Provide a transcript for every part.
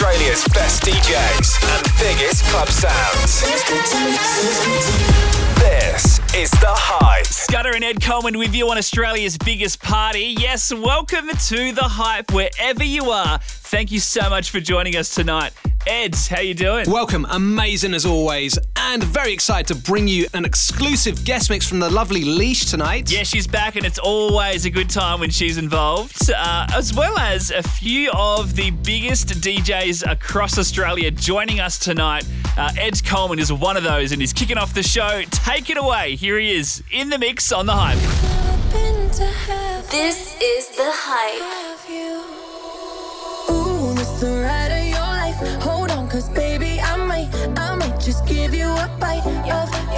Australia's best DJs and biggest club sounds. This is The Hype. Scudder and Ed Coleman with you on Australia's biggest party. Yes, welcome to The Hype wherever you are. Thank you so much for joining us tonight. Ed, how you doing? Welcome, amazing as always, and very excited to bring you an exclusive guest mix from the lovely Leash tonight. Yeah, she's back, and it's always a good time when she's involved, uh, as well as a few of the biggest DJs across Australia joining us tonight. Uh, Ed Coleman is one of those, and he's kicking off the show. Take it away. Here he is in the mix on the hype. This is the hype. Ooh,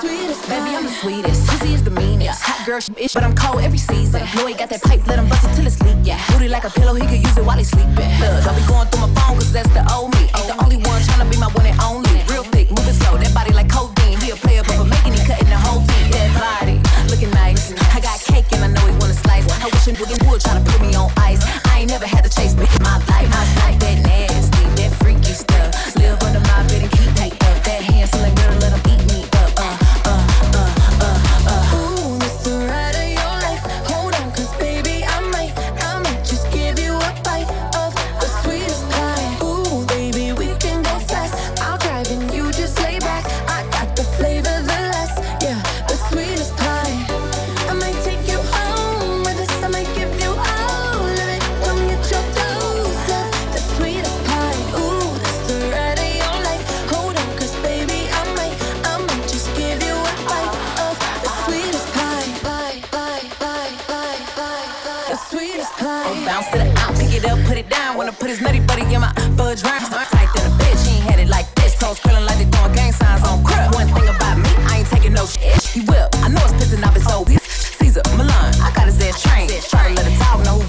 sweetest. Baby, I'm the sweetest. Pussy is the meanest. Hot girl, sh- bitch, but I'm cold every season. Boy, got that pipe, let him bust it till it's leak. Yeah, booty like a pillow, he could use it while he's sleeping. Look, don't be going through my phone, cause that's the old me. Ain't the only one tryna be my one and only. Real thick, moving slow, that body like codeine. He a player, but for making he cutting the whole team. That body, looking nice. I got cake and I know he wanna slice. I wish him would would try to put me on ice. I ain't never had to chase me in my life. I like that nasty, put his nutty buddy in my fudge round. Tight than a bitch, he ain't had it like this. Toes curling like they throwing gang signs on crib. One thing about me, I ain't taking no shit. He will. I know it's pissing off his old Cesar, Millan, I got his ass trained. Try to let it talk, know who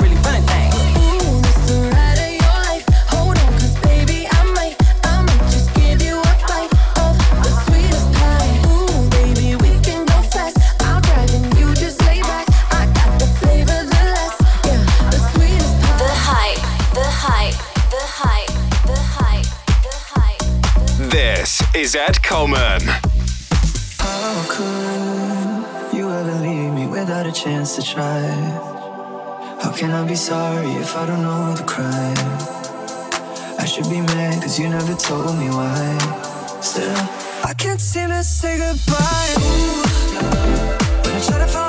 Ed Coleman. How could you ever leave me without a chance to try? How can I be sorry if I don't know the crime? I should be mad cause you never told me why. Still, I can't seem to say goodbye. Ooh. When I try to fall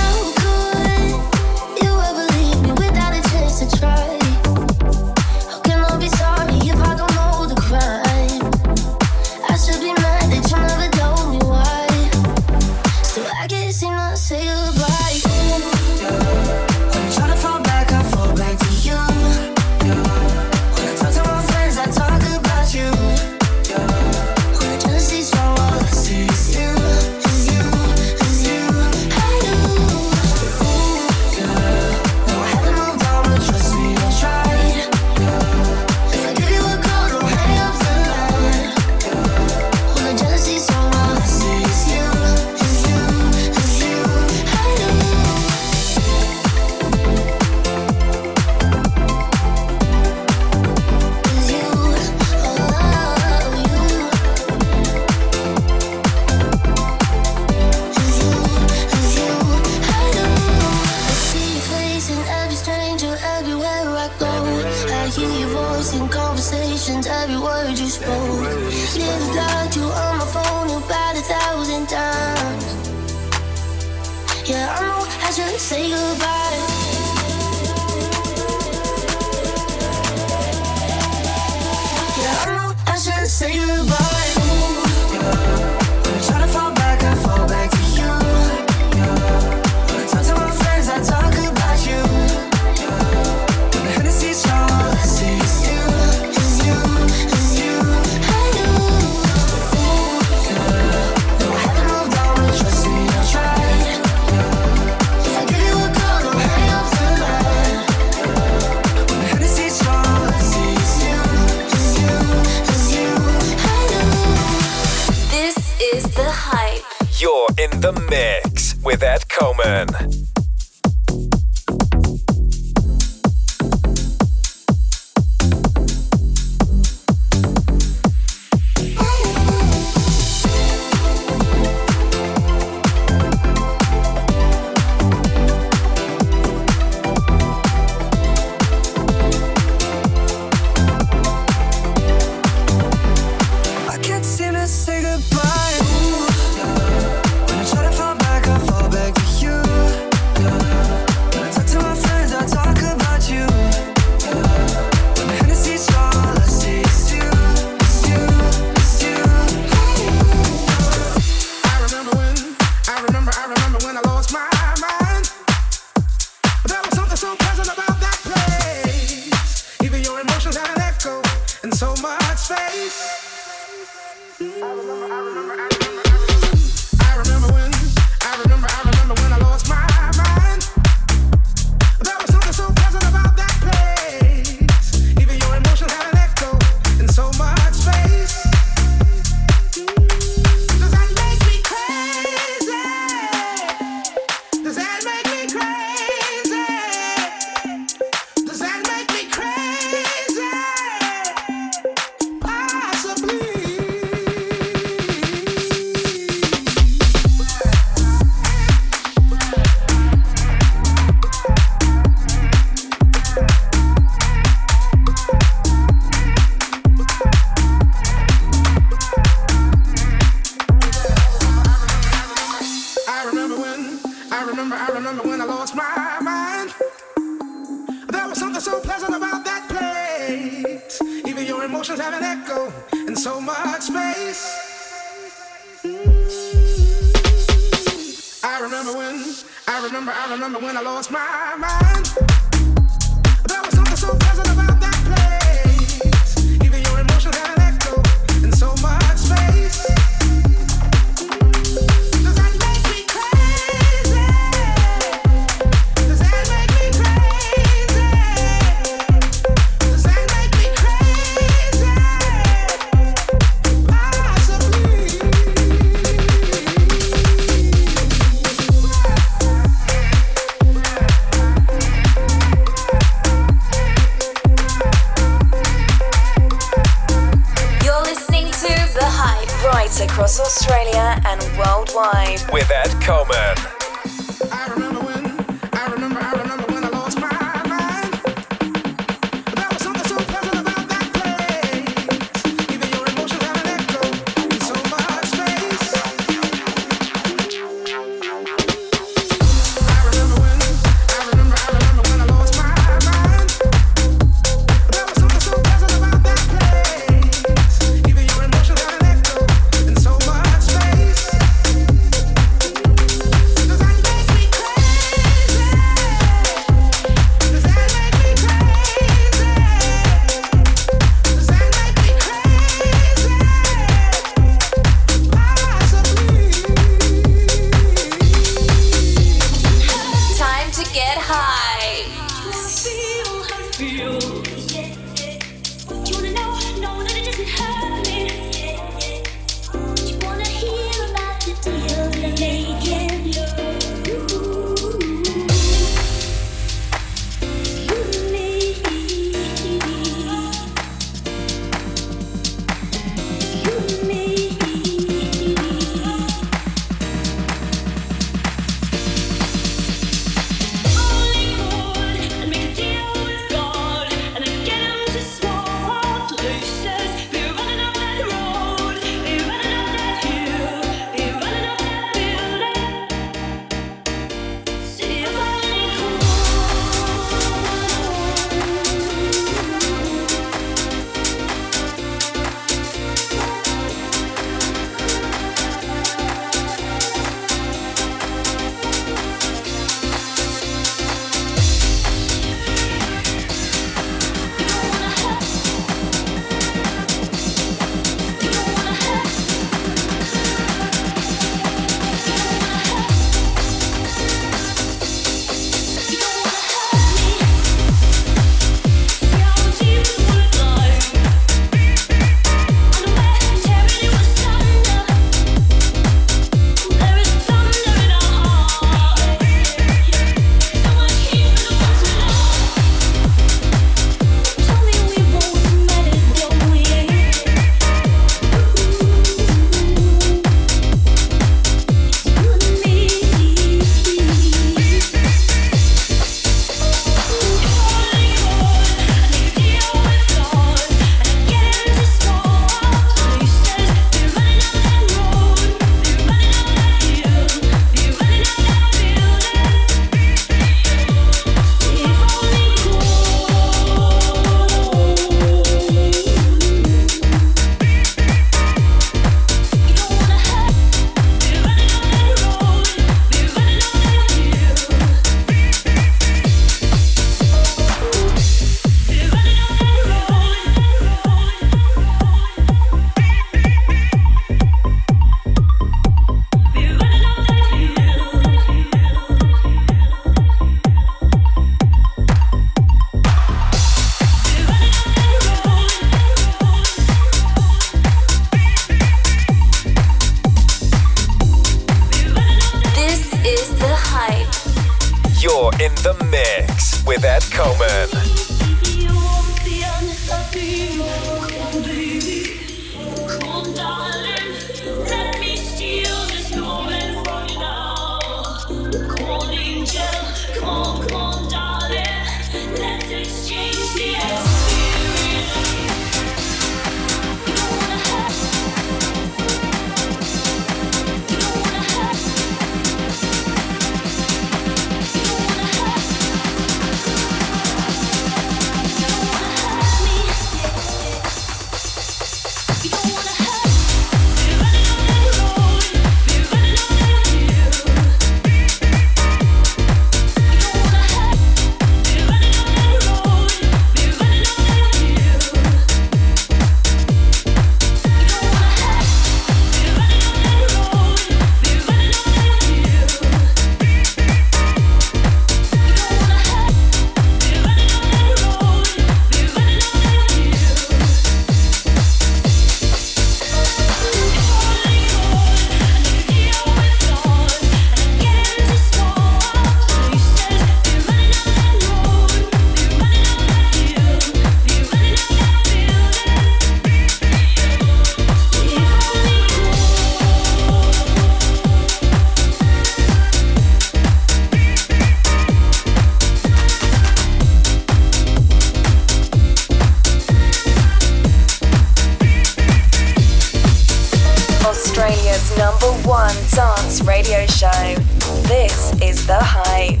This is The Hype.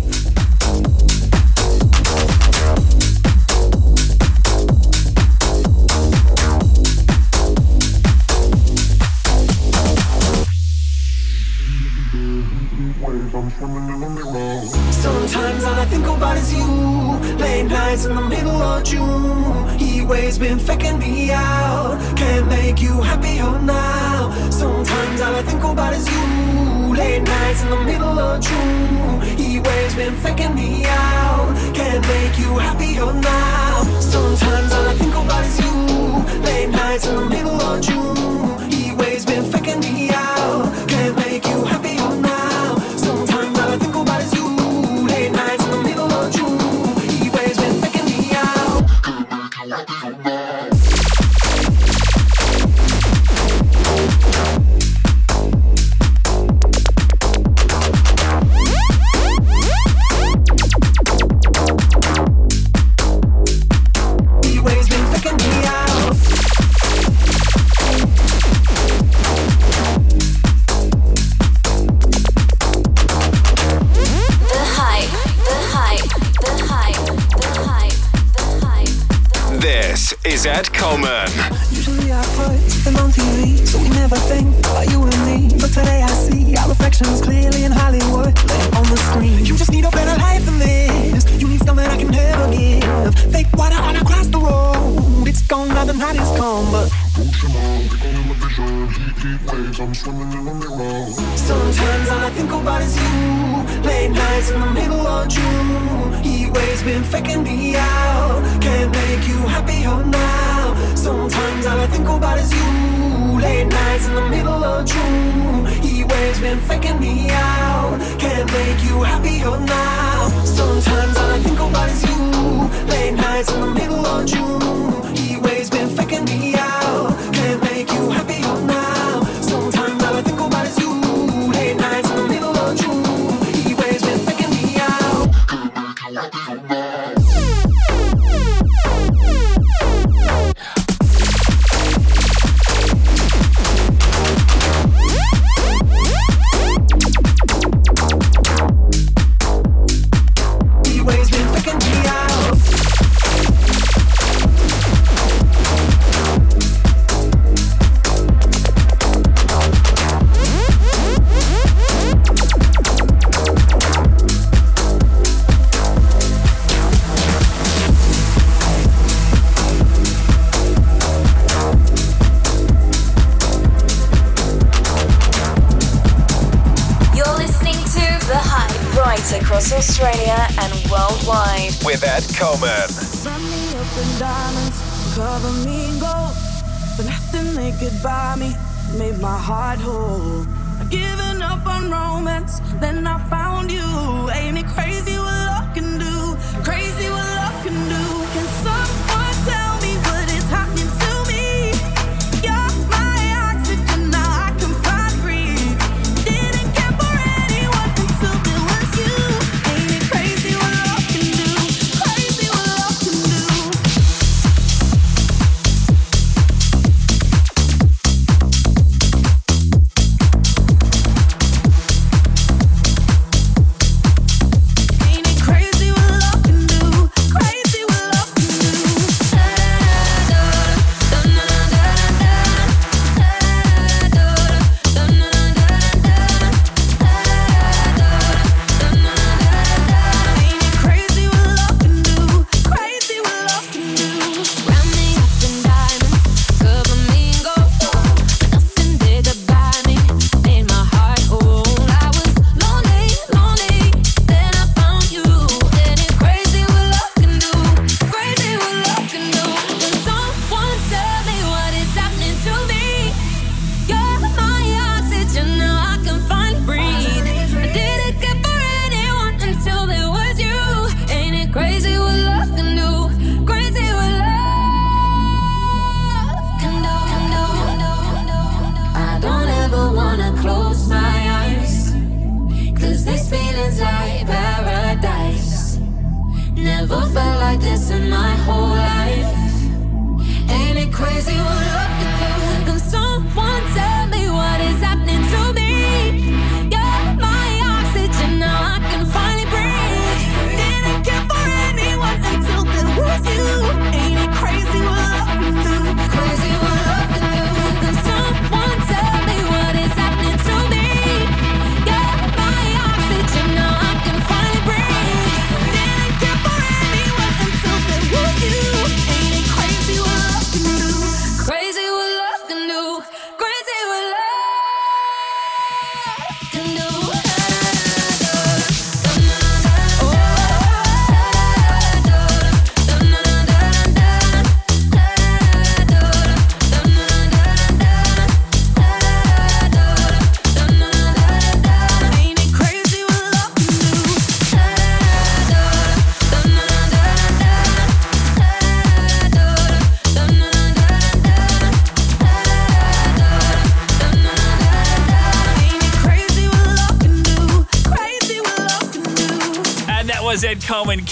Sometimes all I think about is you. Late nights in the middle of June. He waves been faking me out. Can't make you happier oh, now. Sometimes all I think about is you. Late nights in the middle of June. He waves been faking me out. Can't make you happier now. Sometimes all I think about is you. Late nights in the middle of June.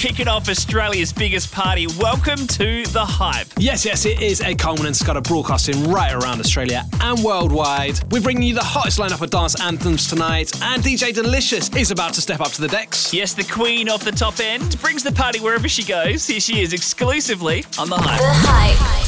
Kicking off Australia's biggest party. Welcome to the hype. Yes, yes, it is Ed Coleman and Scudder broadcasting right around Australia and worldwide. We're bringing you the hottest lineup of dance anthems tonight, and DJ Delicious is about to step up to the decks. Yes, the queen off the top end brings the party wherever she goes. Here she is exclusively on the hype. The hype.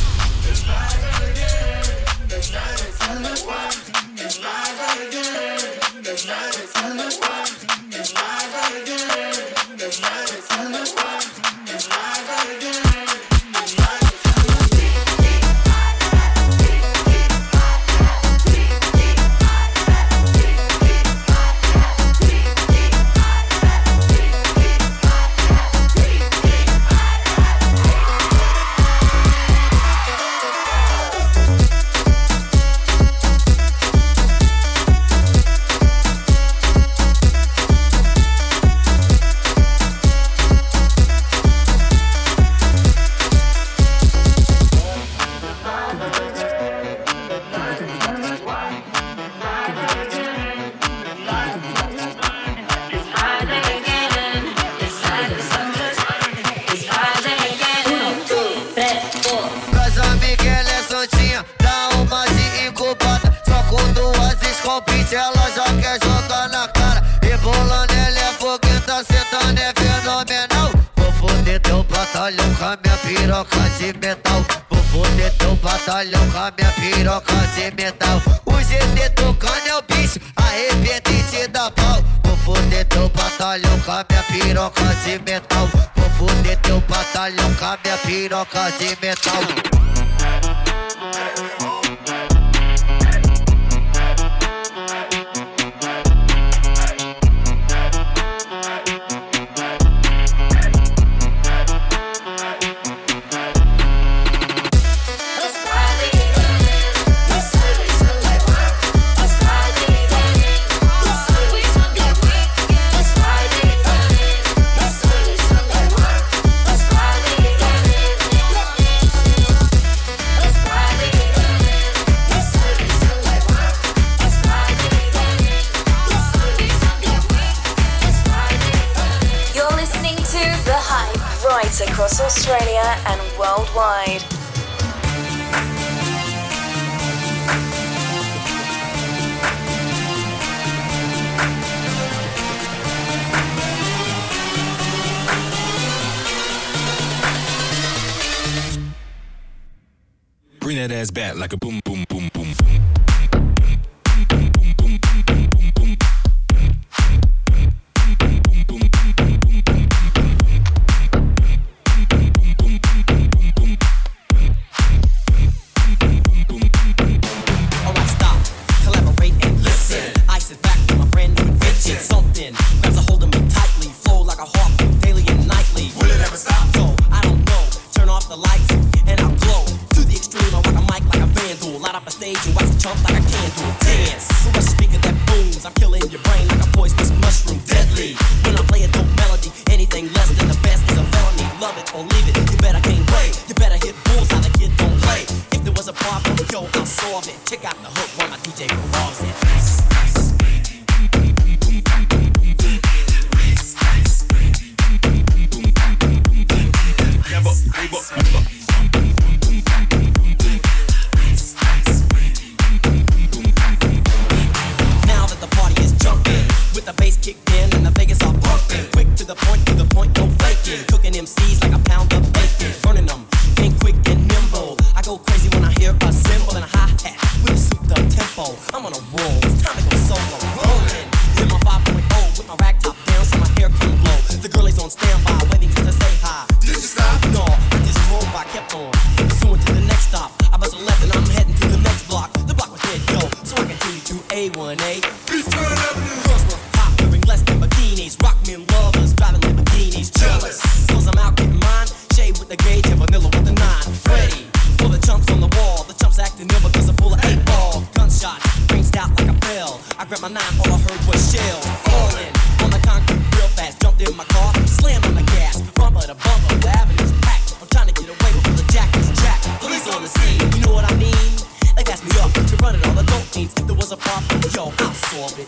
Escopite ela já quer jogar na cara. Rebolando ela é fogueta, sentando é fenomenal. Vou foder teu batalhão com a minha piroca de metal. Vou foder teu batalhão com a minha piroca de metal. O GT tocando é o bicho, arrebenta e te dá pau. Vou foder teu batalhão com a minha piroca de metal. Vou foder teu batalhão com a minha piroca de metal. Australia and worldwide. Bring that ass back like a boom, boom.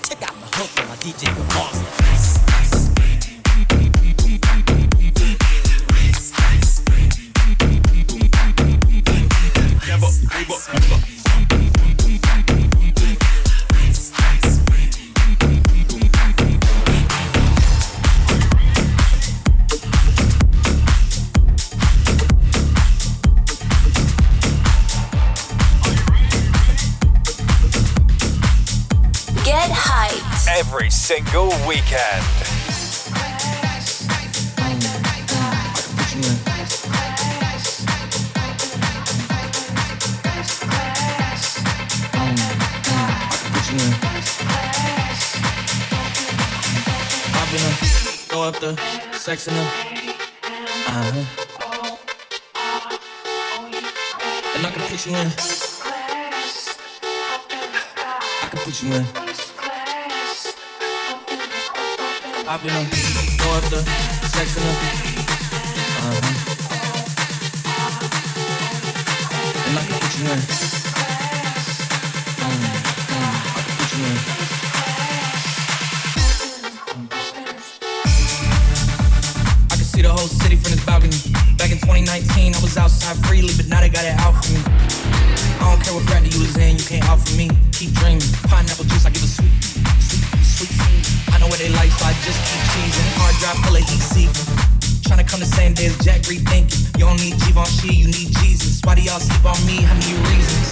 Check out my hook on my DJ single weekend. Up the sex in her. Uh huh. And I can put you in. I can put you in. Pop in her, throw up the sex in her. Uh huh. And I can put you in. I can put you in. I can see the whole city from this balcony. Back in 2019, I was outside freely, but now they got it out for me. I don't care what bracket you was in, you can't offer me. Keep dreaming. Drive full of heat seeking. Tryna come the same day as Jack rethinking. You don't need Givenchy, you need Jesus. Why do y'all sleep on me? How many reasons?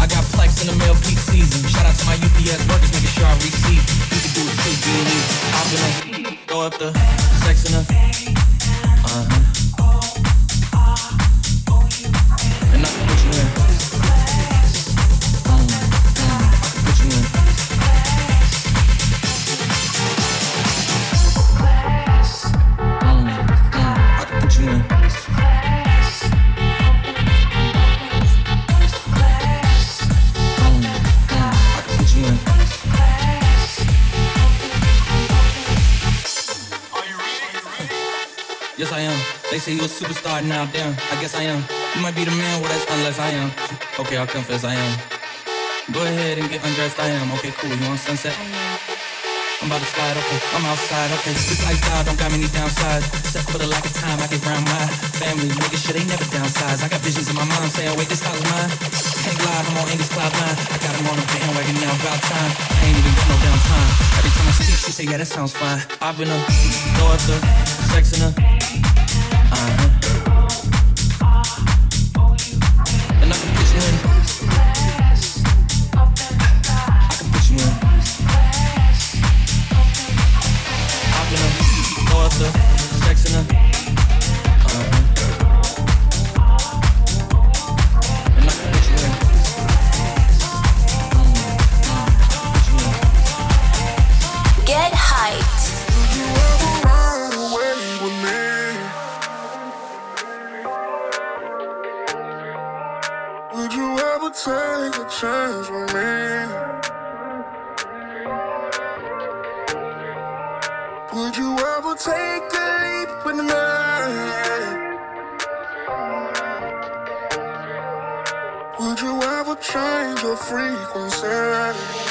I got plex in the mail peak season. Shout out to my UPS workers, making sure I receive. You can do it too, believe. I'm gonna throw up the sex in her. Superstar now, damn. I guess I am. You might be the man, well, that's unless I am. Okay, I'll confess I am. Go ahead and get undressed, I am. Okay, cool. You want sunset? I'm about to slide, okay. I'm outside, okay. This lifestyle don't got many downsides. Except for the lack of time I get around my family. Making sure they never downsize. I got visions in my mind saying, wait, this house is mine. Can't lie, I'm on Angus Cloud 9. I got him on the bandwagon now, about time. I ain't even got no downtime. Every time I speak, she say, yeah, that sounds fine. I've been a throw up the sex in her. Me? Would you ever take a leap with me? Would you ever change your frequency?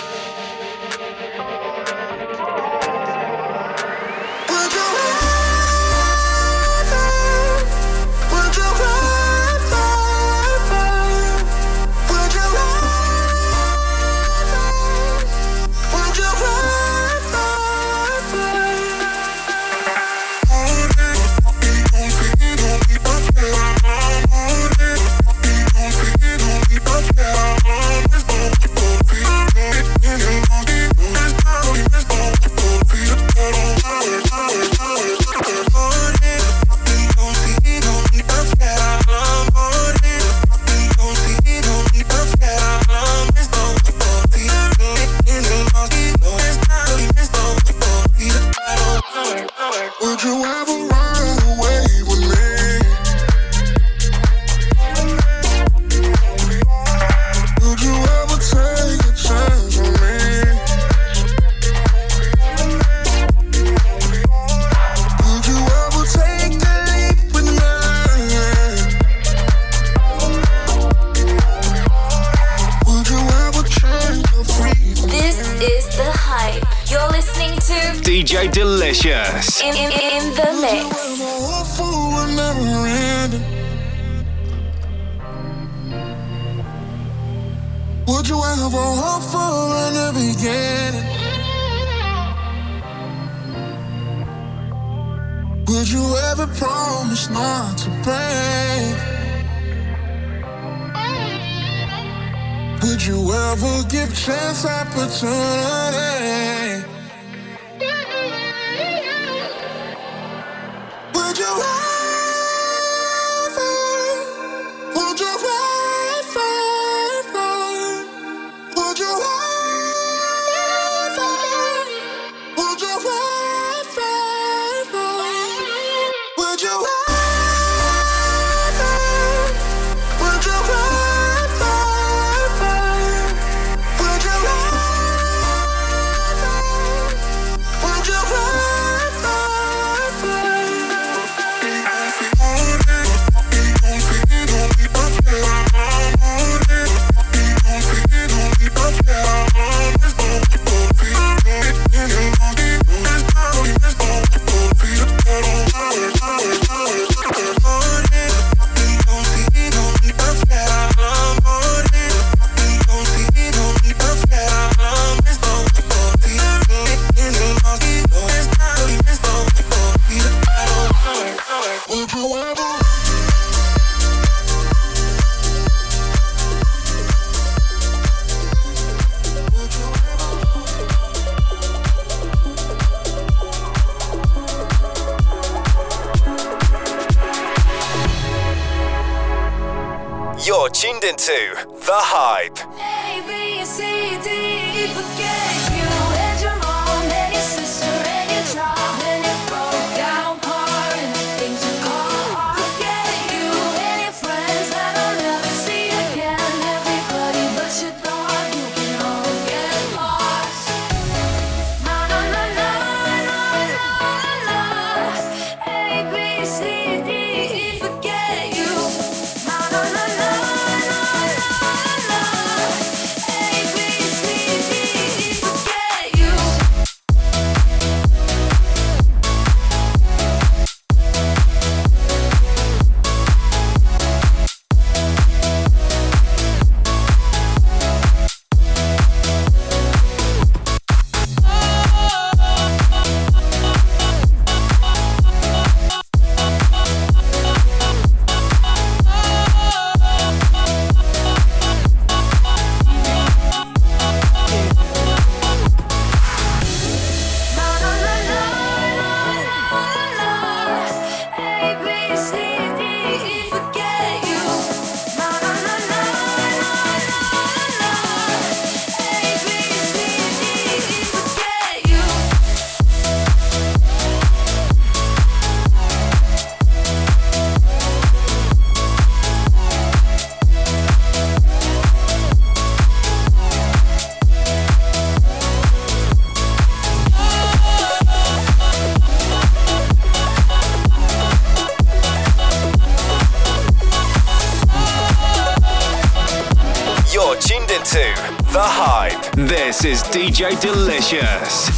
Delicious.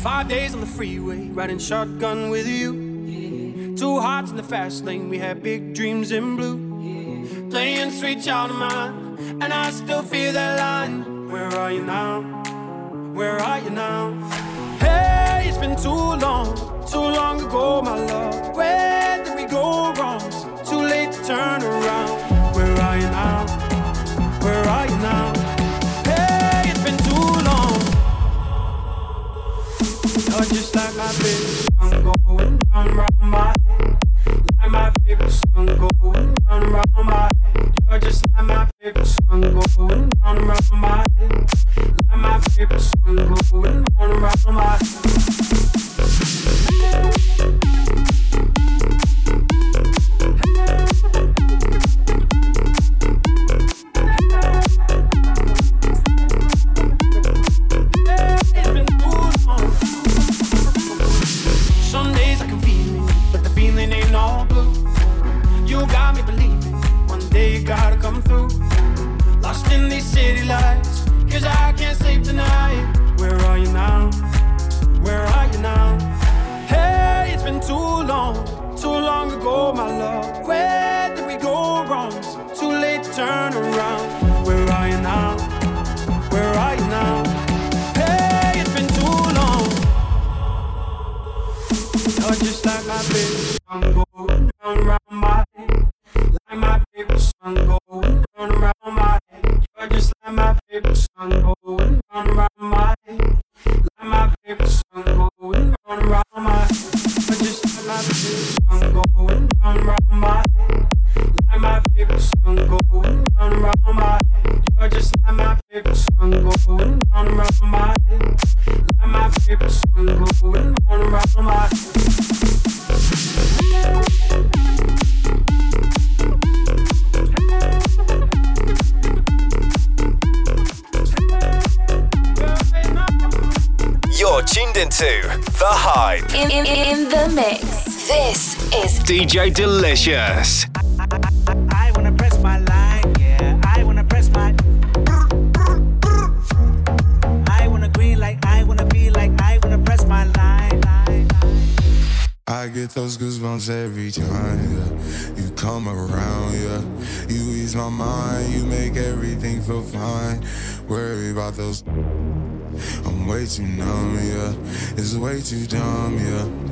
Five days on the freeway, riding shotgun with you. Two hearts in the fast lane, we had big dreams in blue. Playing sweet child of mine, and I still feel that line. Yeah. I wanna press my. I wanna green like I wanna be like I wanna press my line. I get those goosebumps every time yeah. you come around. Yeah, you ease my mind, you make everything feel fine. Worry about those. I'm way too numb. Yeah, it's way too dumb. Yeah.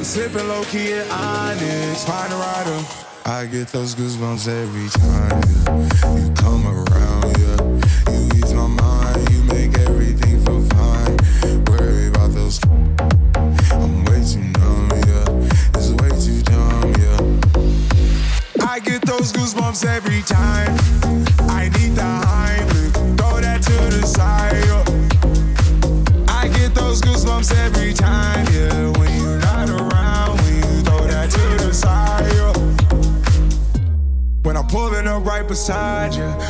I'm low key at Onyx, find a rider. I get those goosebumps every time you come around,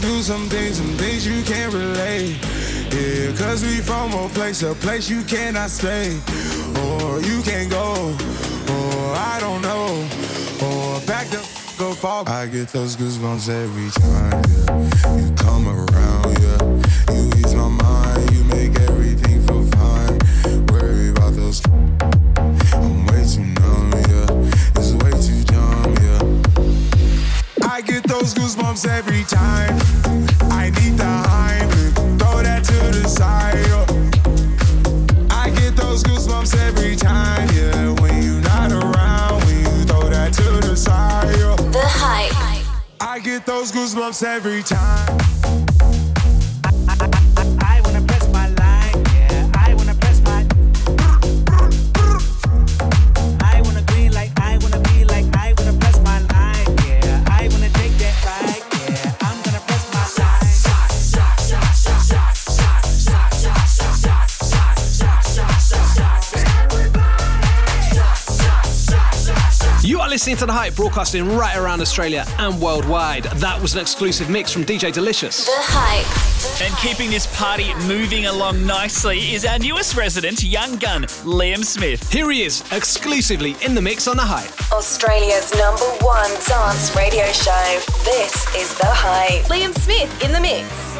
Do some things, some things you can't relate. Yeah, cause we from a place, a place you cannot stay. Or you can't go, or I don't know. Or back the go fall. I get those goosebumps every time, yeah. You come around, yeah. Those goosebumps every time. Listening to The Hype, broadcasting right around Australia and worldwide. That was an exclusive mix from DJ Delicious. The Hype. And keeping this party moving along nicely is our newest resident, young gun, Liam Smith. Here he is, exclusively in the mix on The Hype. Australia's number one dance radio show. This is The Hype. Liam Smith in the mix.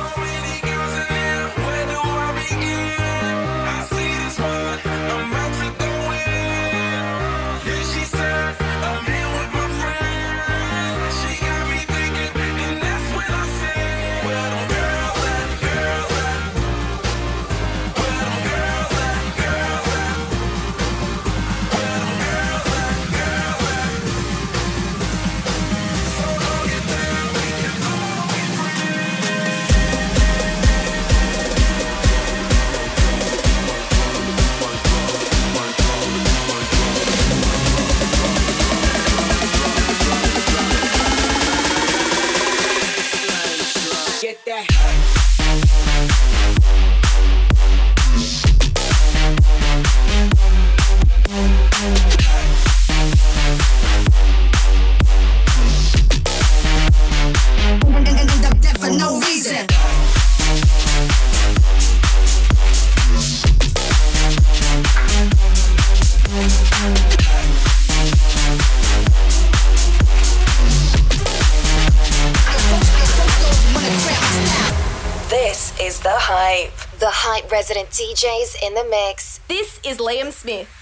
DJs in the mix. This is Liam Smith.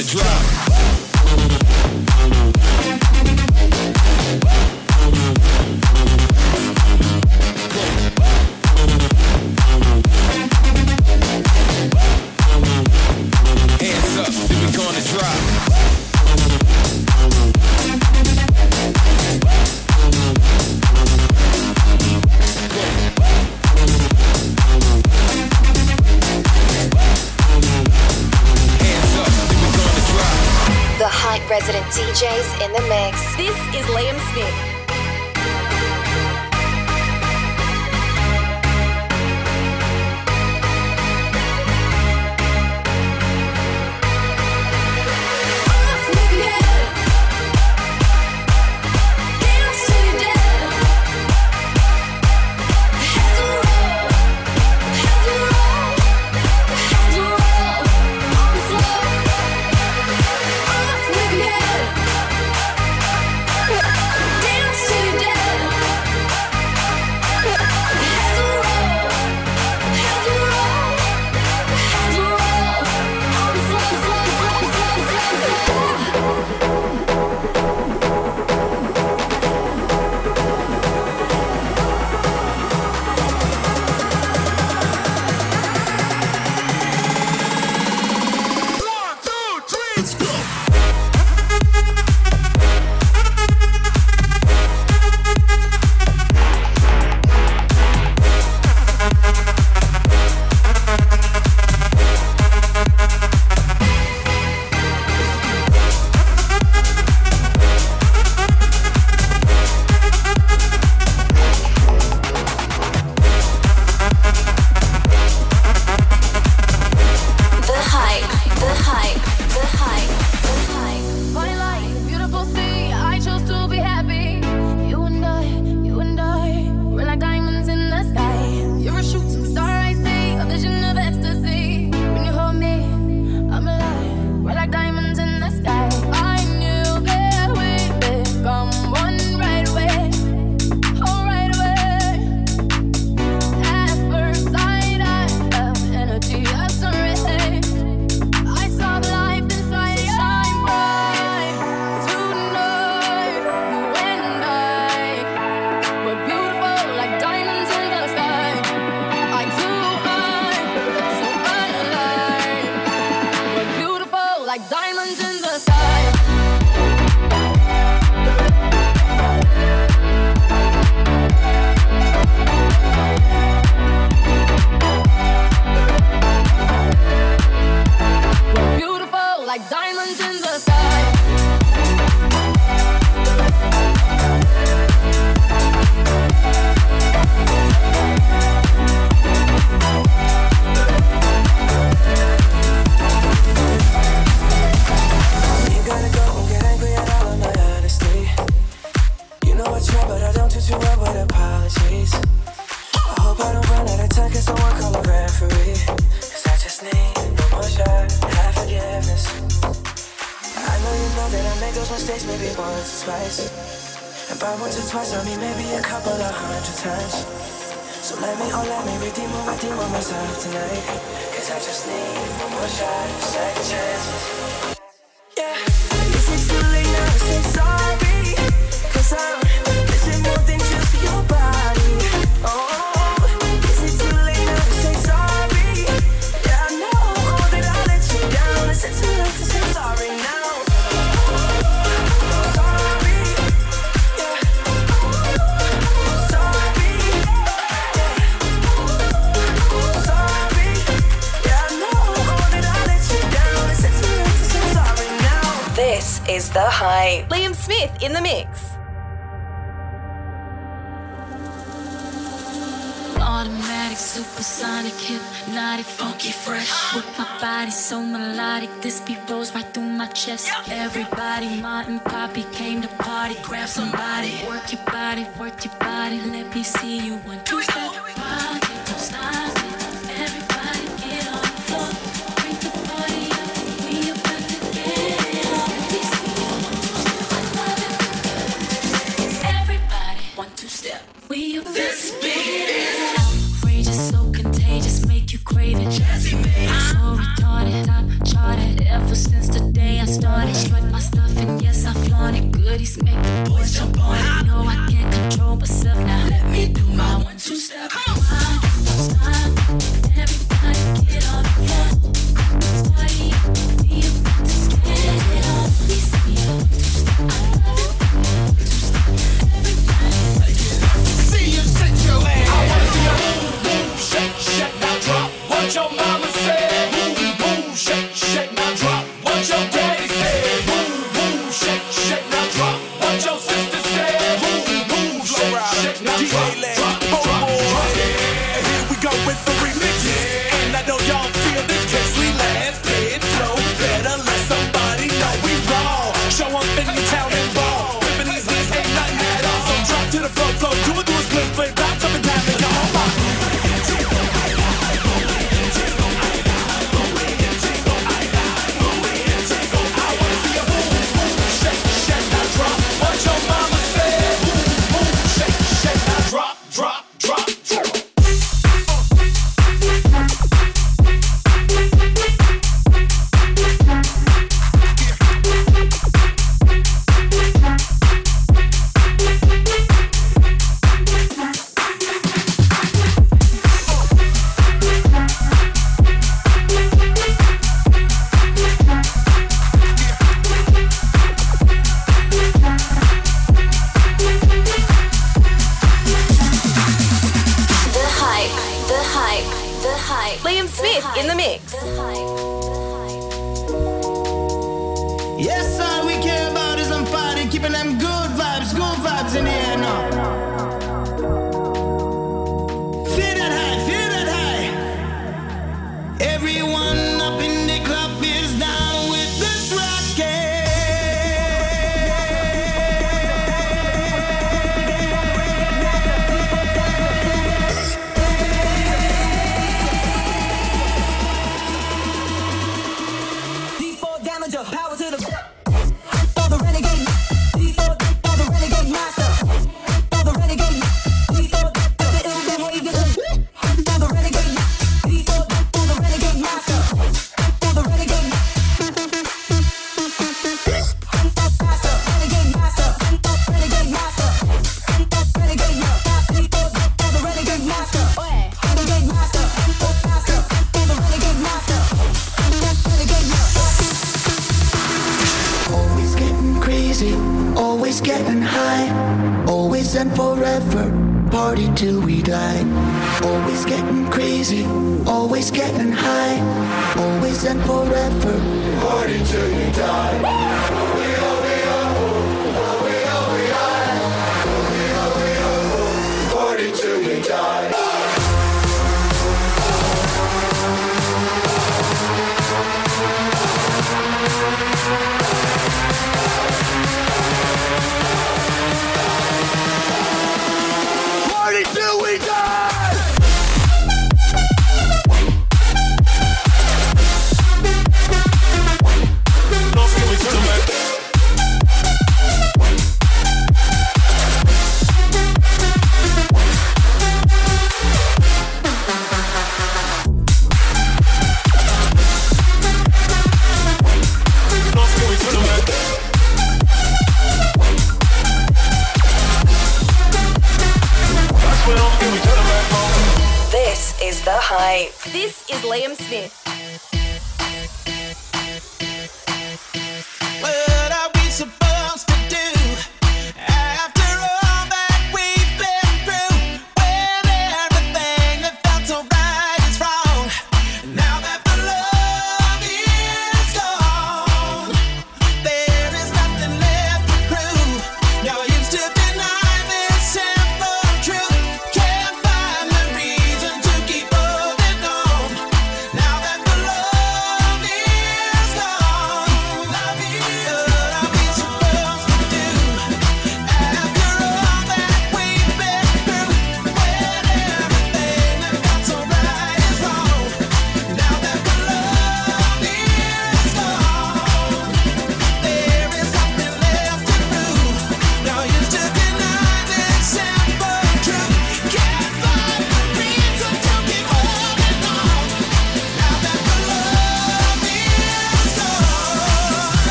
wanna drop. everybody. Martin Poppy came to party. Grab somebody. Work your body, work your body. Let me see you one, two, three. Smith in the mix.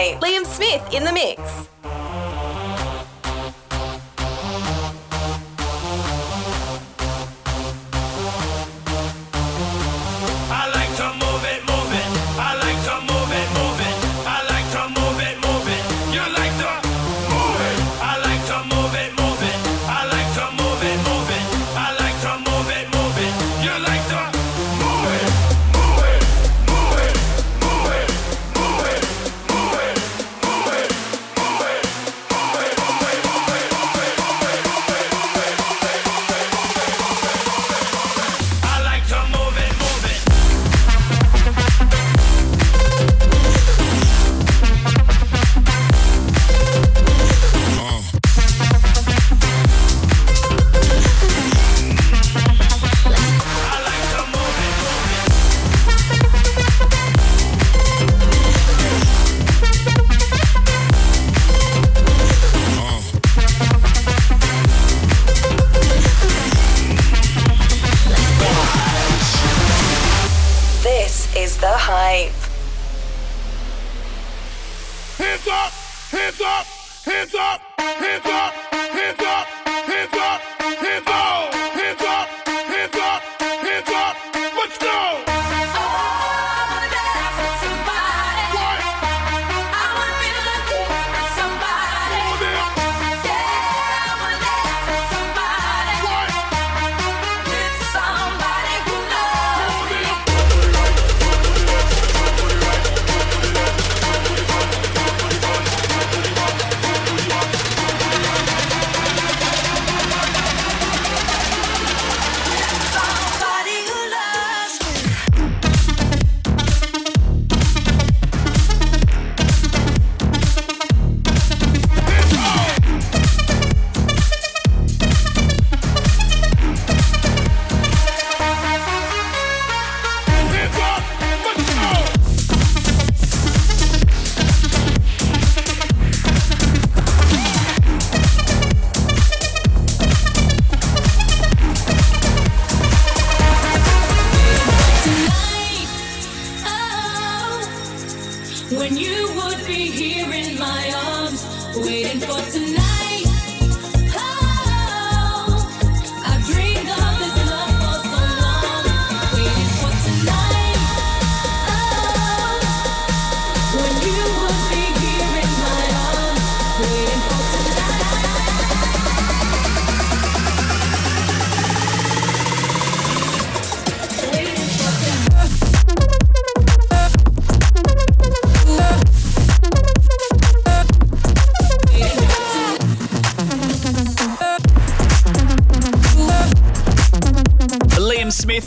Liam Smith in the mix.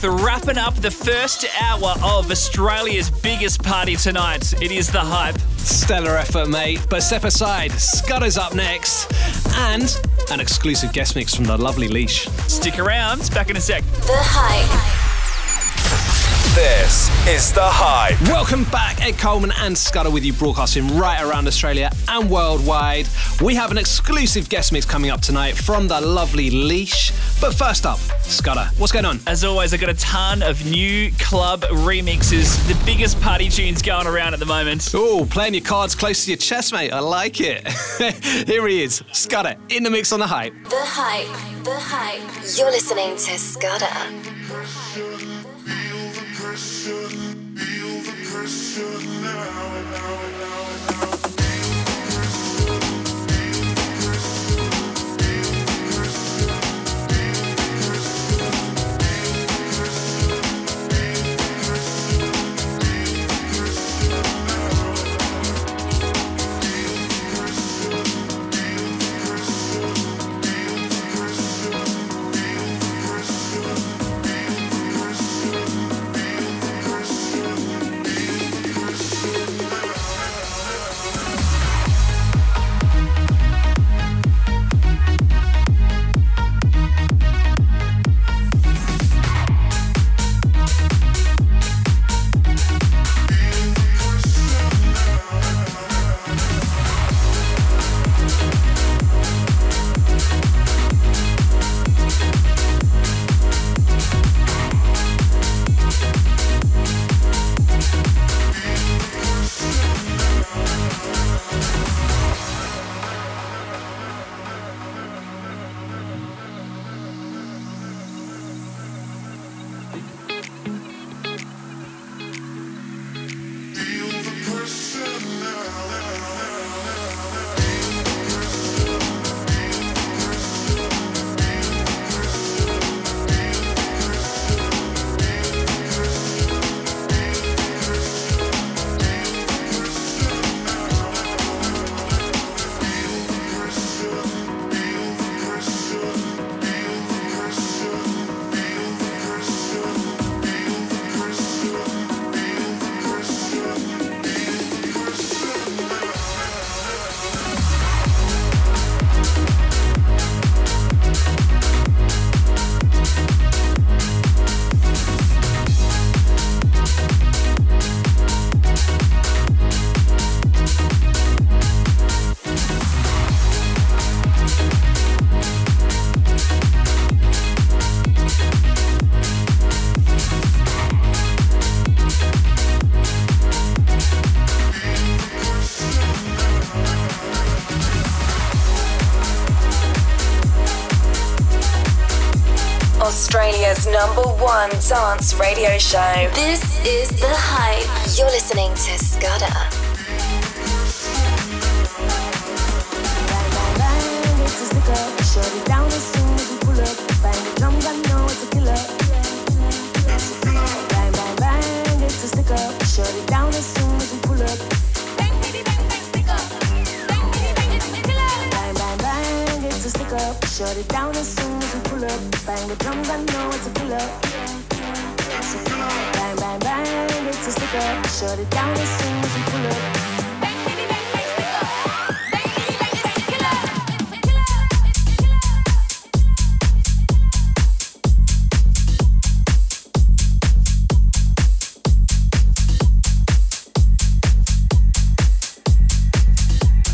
Smith wrapping up the first hour of Australia's biggest party tonight. It is the hype. Stellar effort, mate. But step aside, Scudder's up next. And an exclusive guest mix from the lovely Leash. Stick around, back in a sec. The hype. This is The Hype. Welcome back, Ed Coleman and Scudder with you, broadcasting right around Australia and worldwide. We have an exclusive guest mix coming up tonight from the lovely Leash. But first up, Scudder, what's going on? As always, I've got a ton of new club remixes, the biggest party tunes going around at the moment. Oh, playing your cards close to your chest, mate. I like it. Here he is, Scudder, in the mix on the hype. The hype. The hype. You're listening to Scudder. Australia's dance radio show. This is The Hype. You're listening to Scudder. Shut it down as soon as we pull up. Bang the drums, I know it's a killer. Bang, Shut it down as soon as we pull up.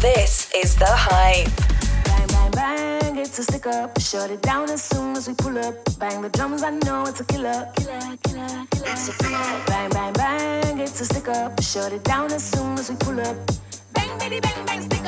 This is The Hype. Bang, bang, bang, it's a stick up. Shut it down as soon as we pull up. Bang the drums, I know it's a killer, Shut it down as soon as we pull up. Bang, bitty, bang. Bang,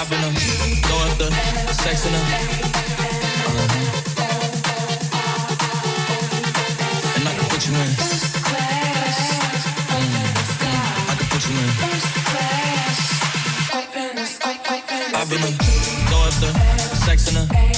I've been a throw up the sex in. Uh-huh. And I can put you in. Mm, I can put you in. I've been a throw up the sex in her.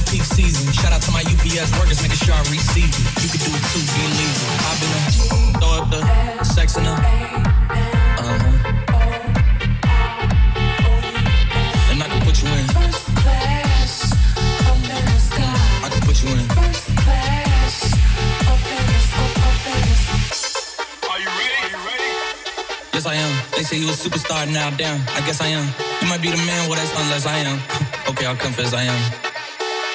In peak season. Shout out to my UPS workers, making sure I receive it. You can do it too, believe it. I've been a throw up the sex in her. Uh-huh. And I can put you in. I can put you in. Are you ready? Yes, I am. They say you a superstar now, damn. I guess I am. You might be the man, well, that's unless I am. okay, I'll confess I am.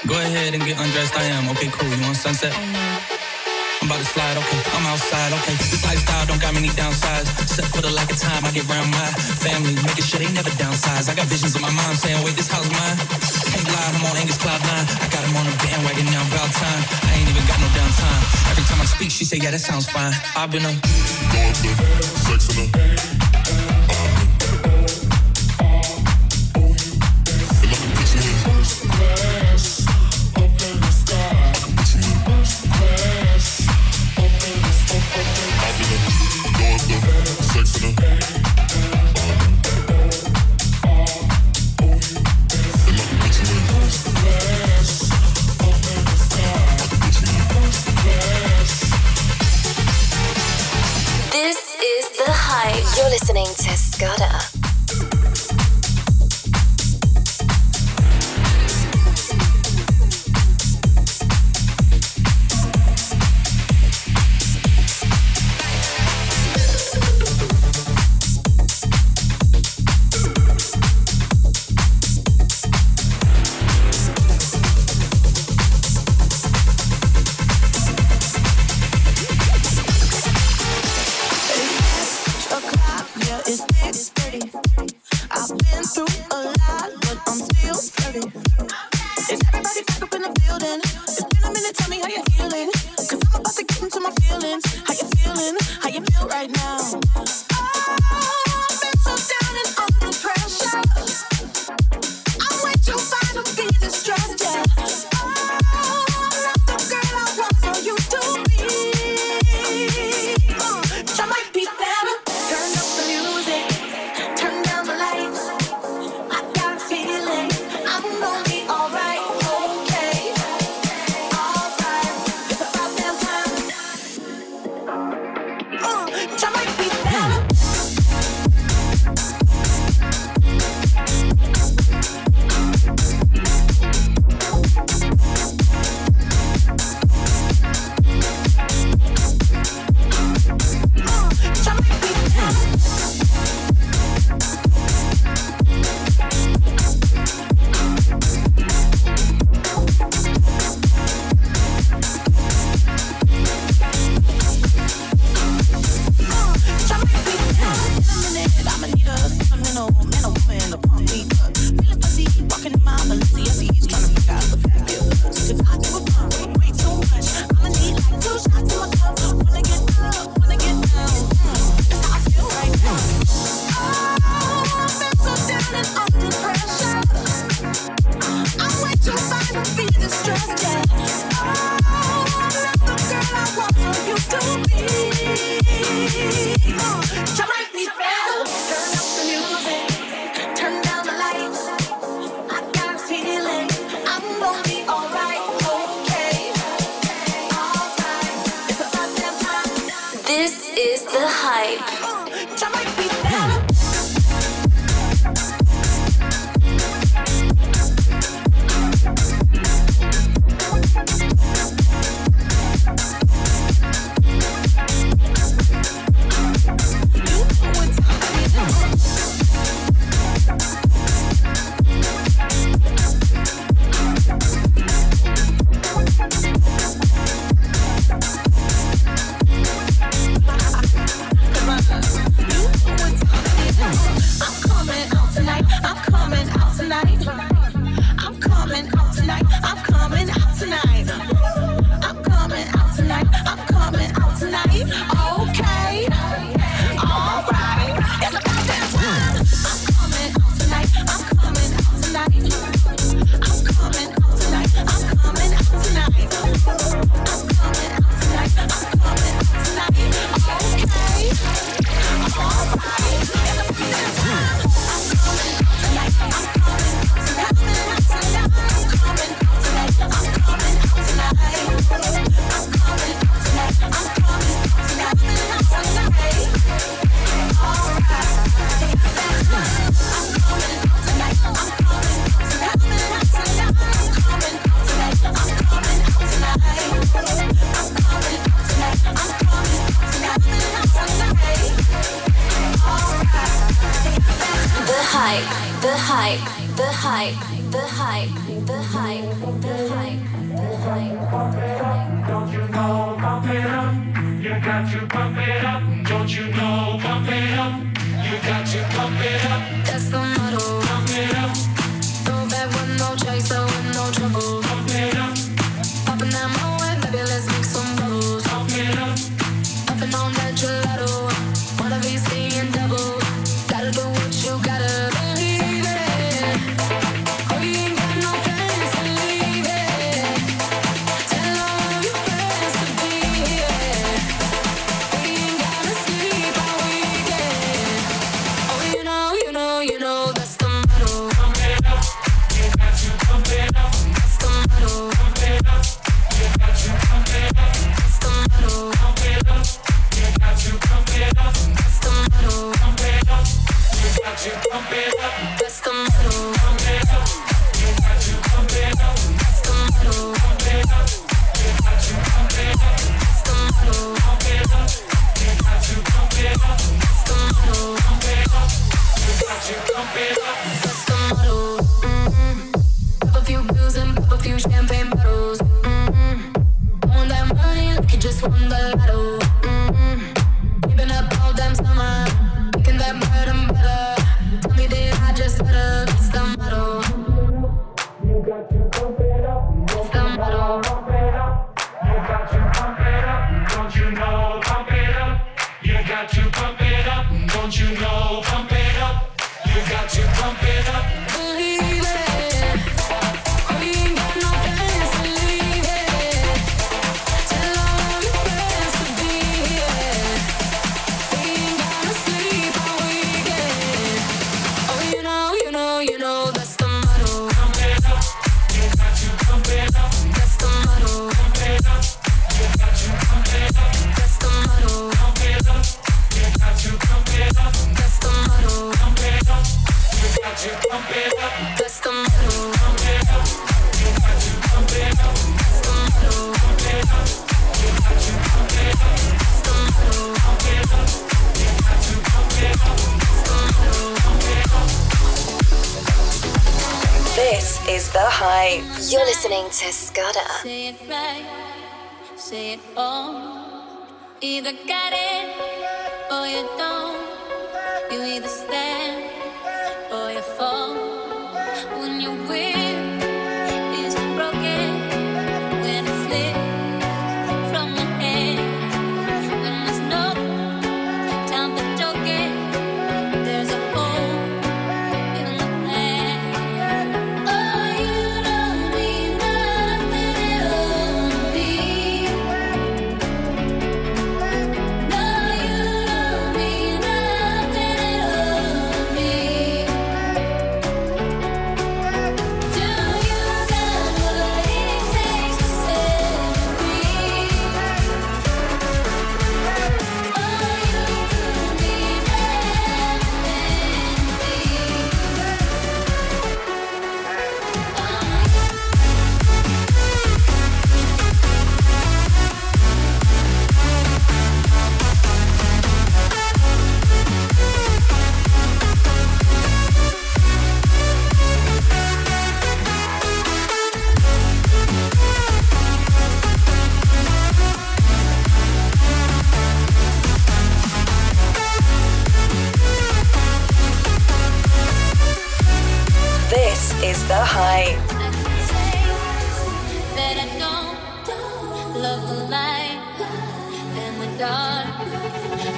Go ahead and get undressed, I am. Okay, cool. You want sunset? I'm about to slide, okay. I'm outside, okay. This lifestyle don't got many downsides. Except for the lack of time I get around my family, making sure they never downsize. I got visions of my mom saying, wait, this house mine. Can't lie, I'm on Angus Cloud 9. I got him on a bandwagon now, about time. I ain't even got no downtime. Every time I speak, she say, yeah, that sounds fine. I've been a sex in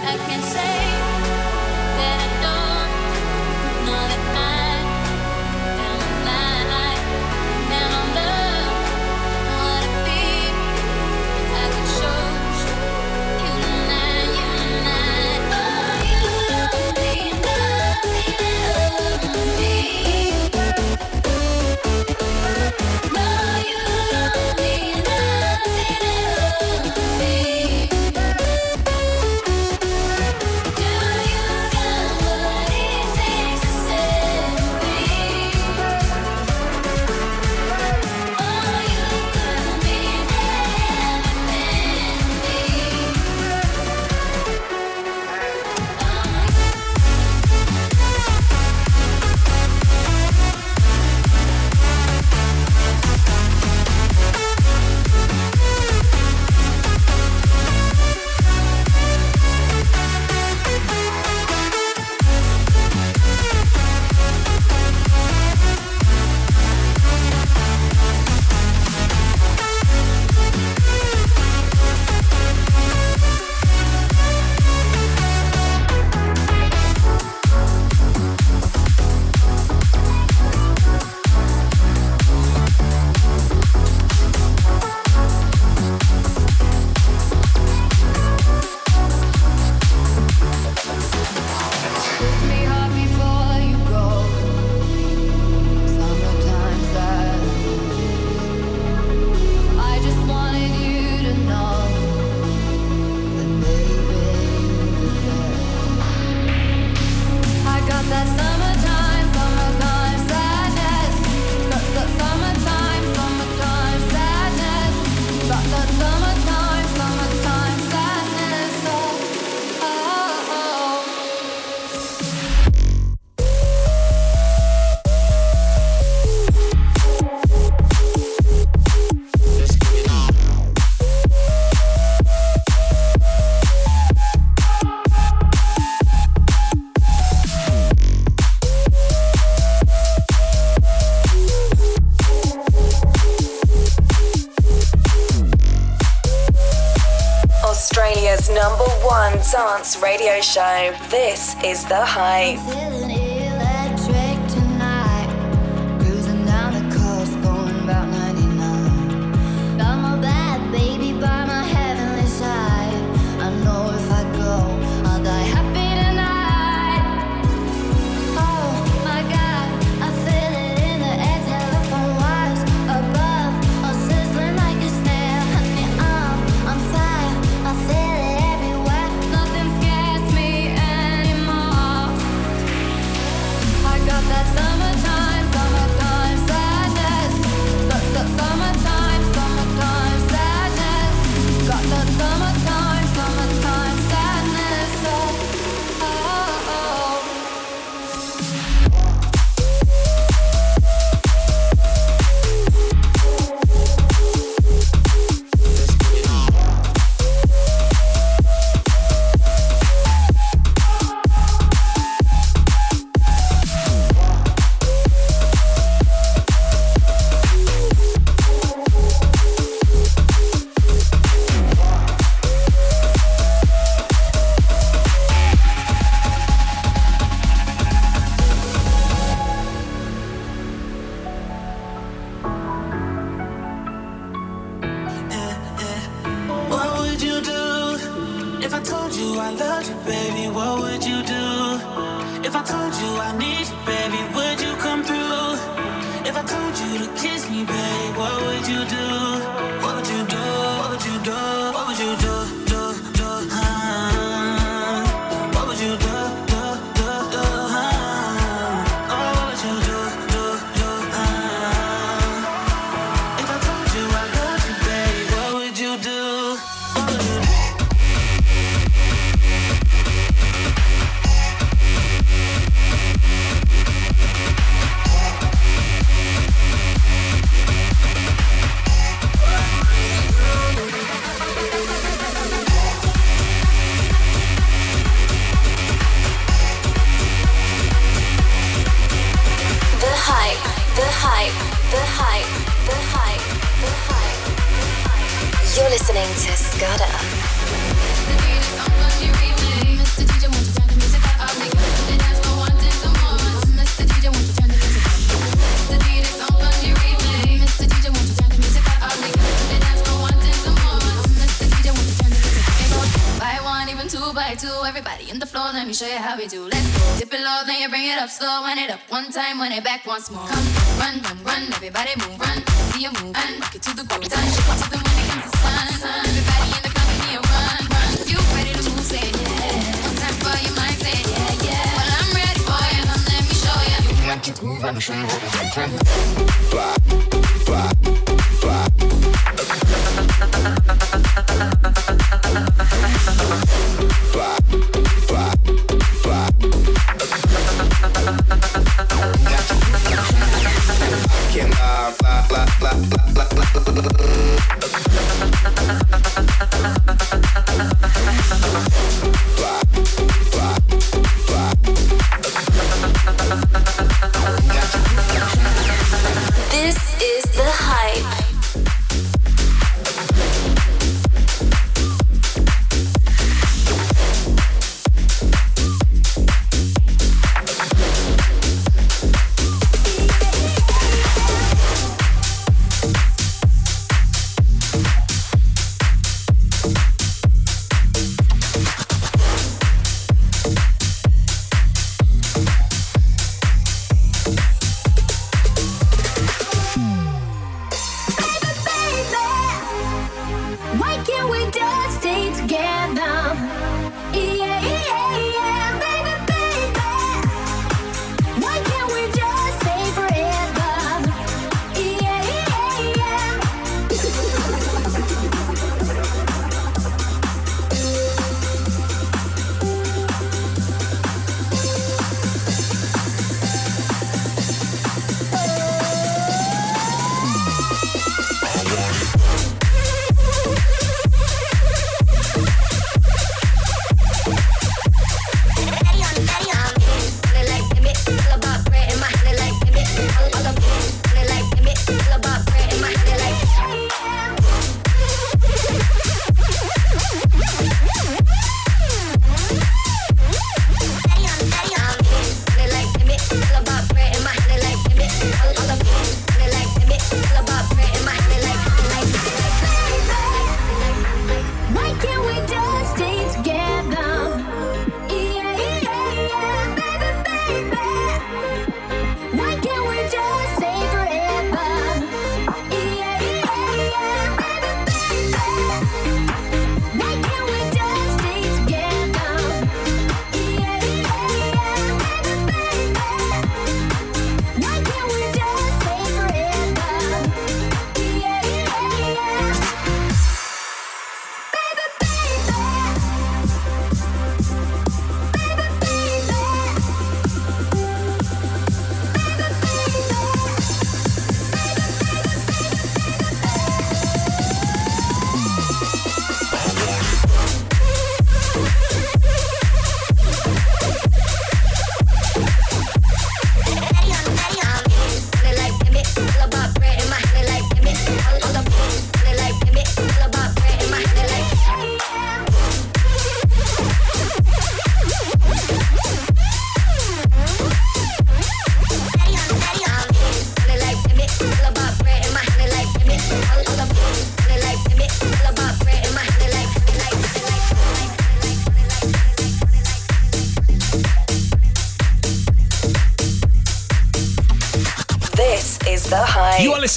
I can say radio show. This is The Hype.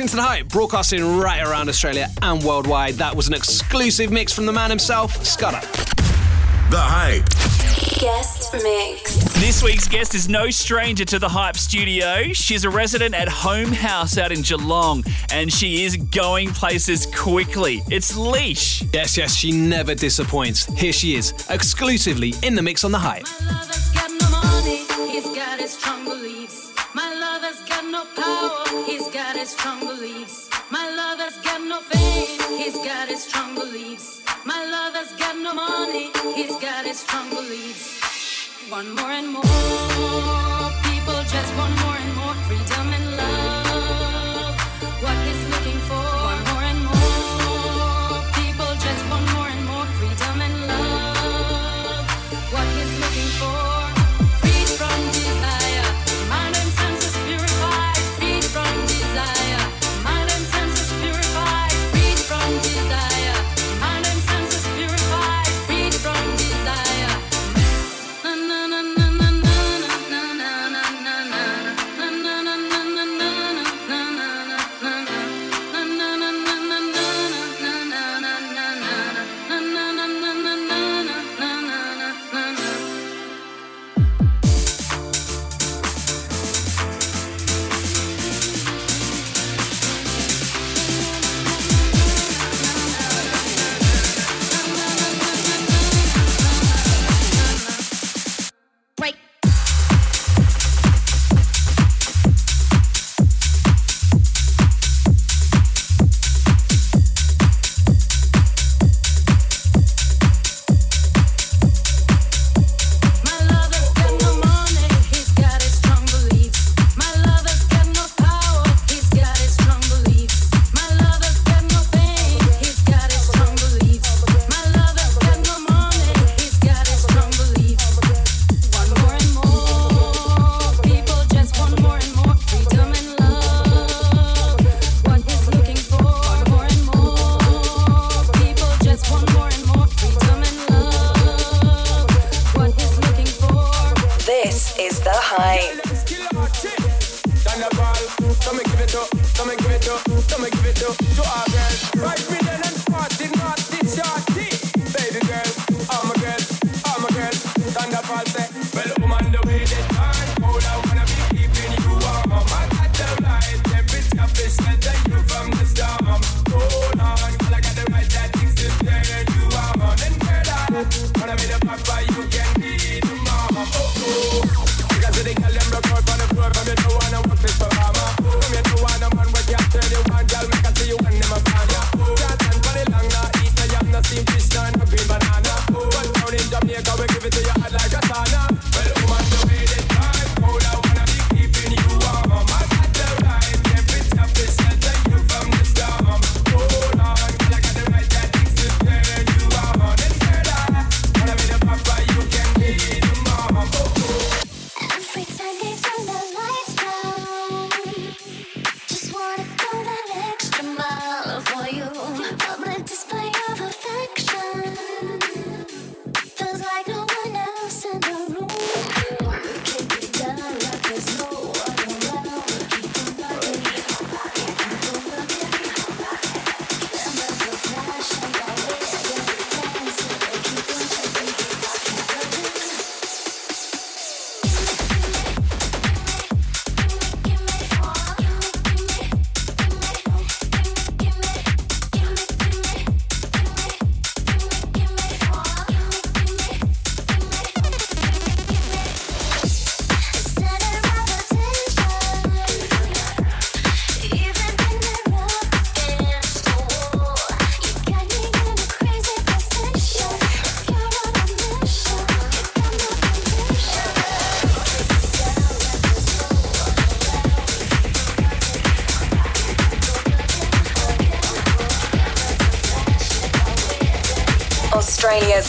Into the Hype, broadcasting right around Australia and worldwide. That was an exclusive mix from the man himself, Scudder. The Hype. Guest mix. This week's guest is no stranger to the Hype Studio. She's a resident at Home House out in Geelong, and she is going places quickly. It's Leash. Yes, yes, she never disappoints. Here she is, exclusively in the mix on the Hype.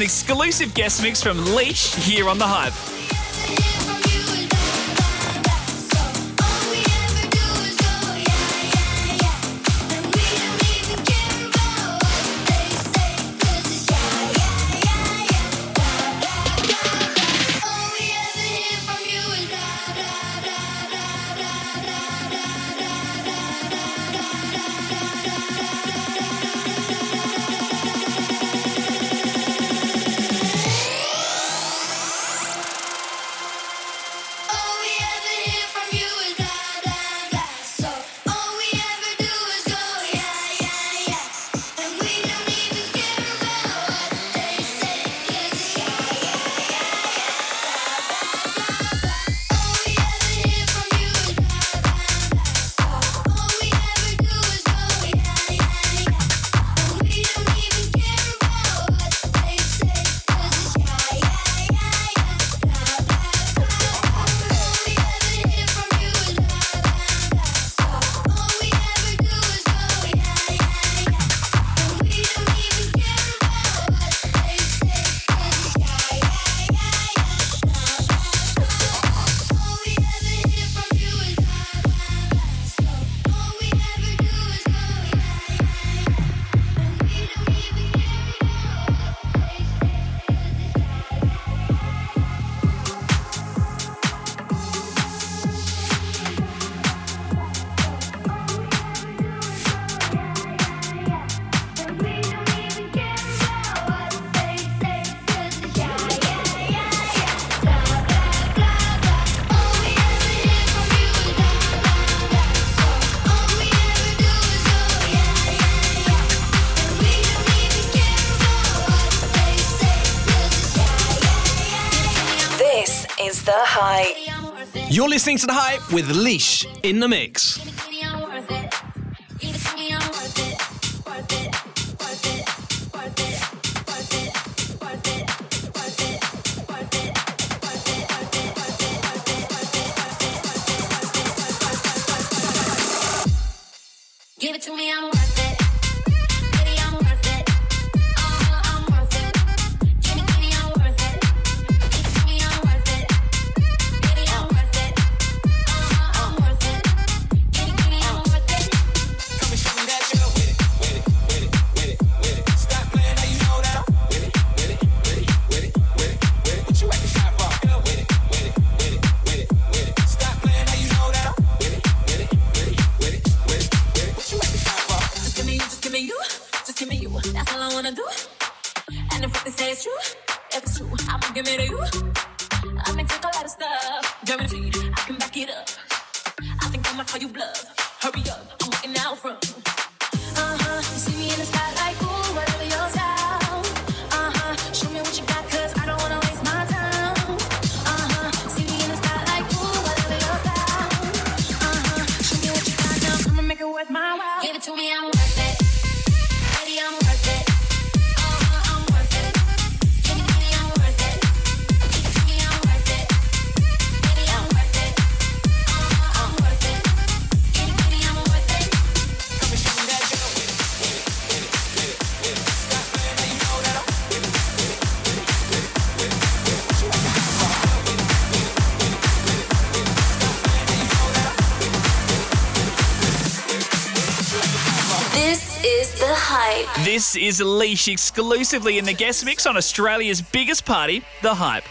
an exclusive guest mix from Leash here on The Hype. listening to The Hype with Leash in the mix. This is Leash exclusively in the guest mix on Australia's biggest party, The Hype.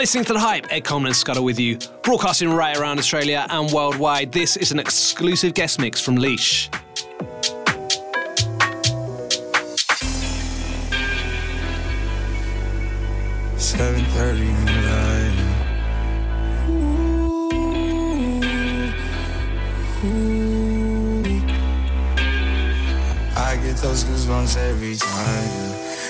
Listening to The Hype. Ed Coleman and Scudder with you, broadcasting right around Australia and worldwide. This is an exclusive guest mix from Leash. Seven thirty in the night. I get those goosebumps every time yeah.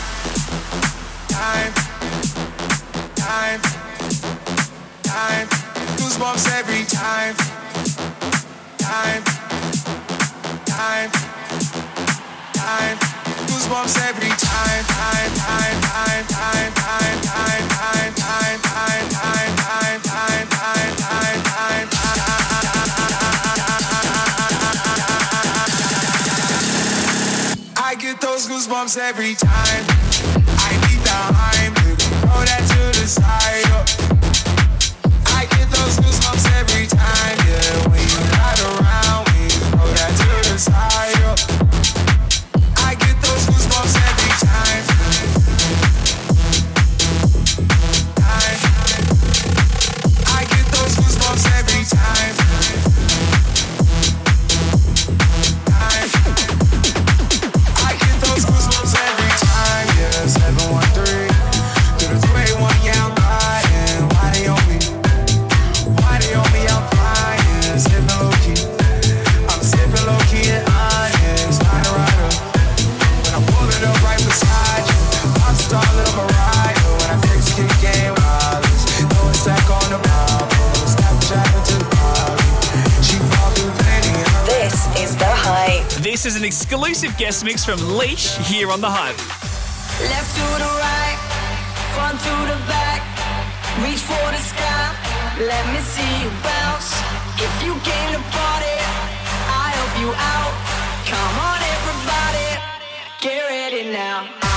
time, time, time. Goosebumps every time, time, time, time. Goosebumps every time, time, time, time, time, time, time, time, time, time, time, time, time, time, time, time, time. I get those goosebumps every time that This is an exclusive guest mix from Leash here on The Hype. Left to the right, front to the back. Reach for the sky, let me see you bounce. If you came to party, I help you out. Come on, everybody, get ready now.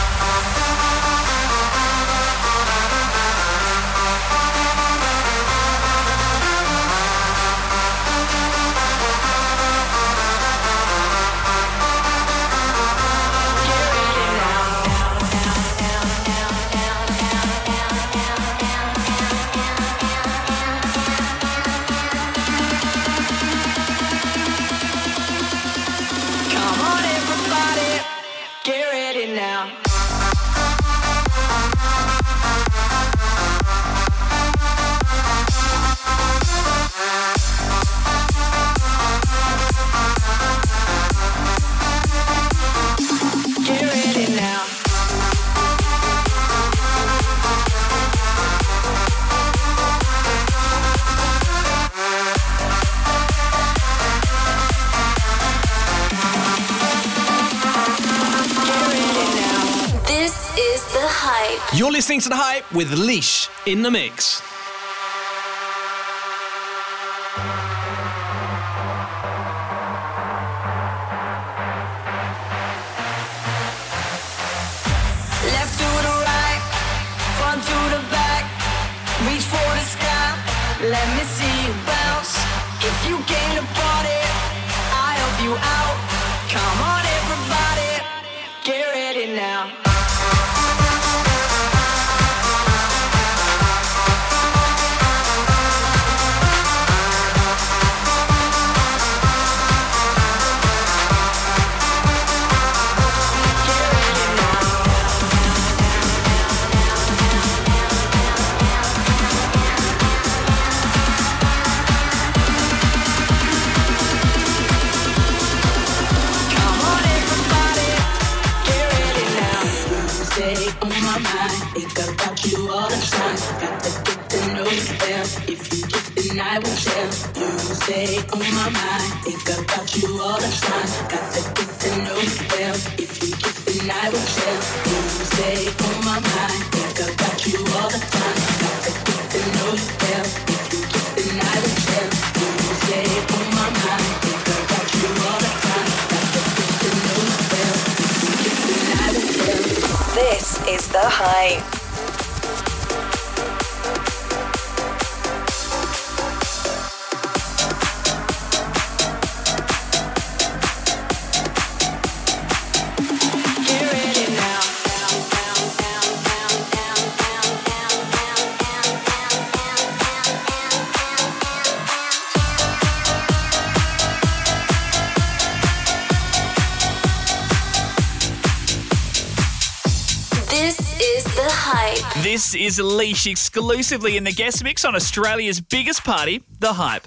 Listening to The Hype with Leash in the mix. Bounce. If you party, I help you out. Come on, on my mind, think about you all the time. Got to get to know you well. If you just then I will tell. On my mind, think about you all the time. Got to get to know you well. If you just then I will tell. On my mind, think about you all the time. Got to get to know you well. If you just then I will tell. This is The Hype. This is Leash exclusively in the guest mix on Australia's biggest party, The Hype.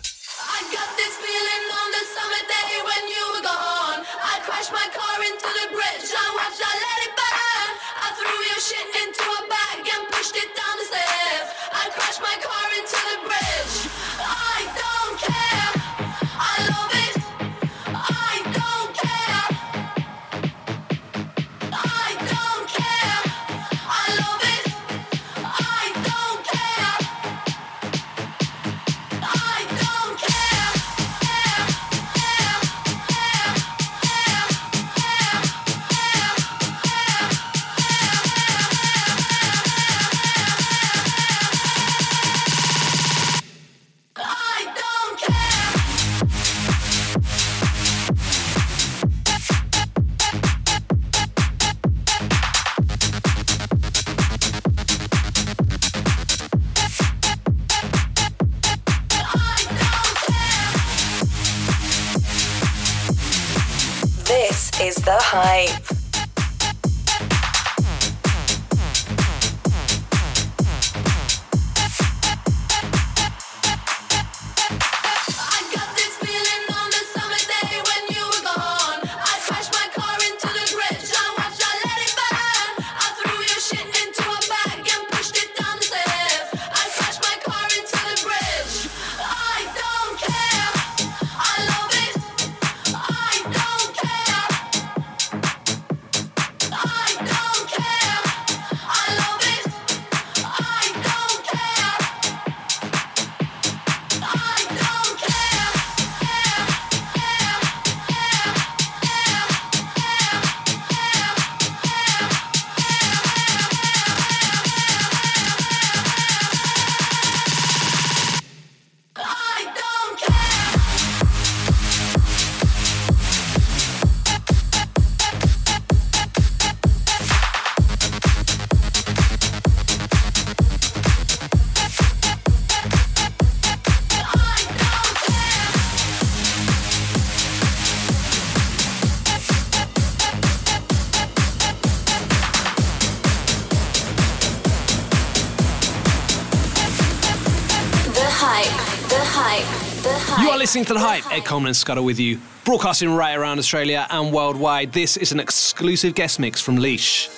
listening to The Hype. Ed Coleman and Scudder with you, broadcasting right around Australia and worldwide. This is an exclusive guest mix from Leash.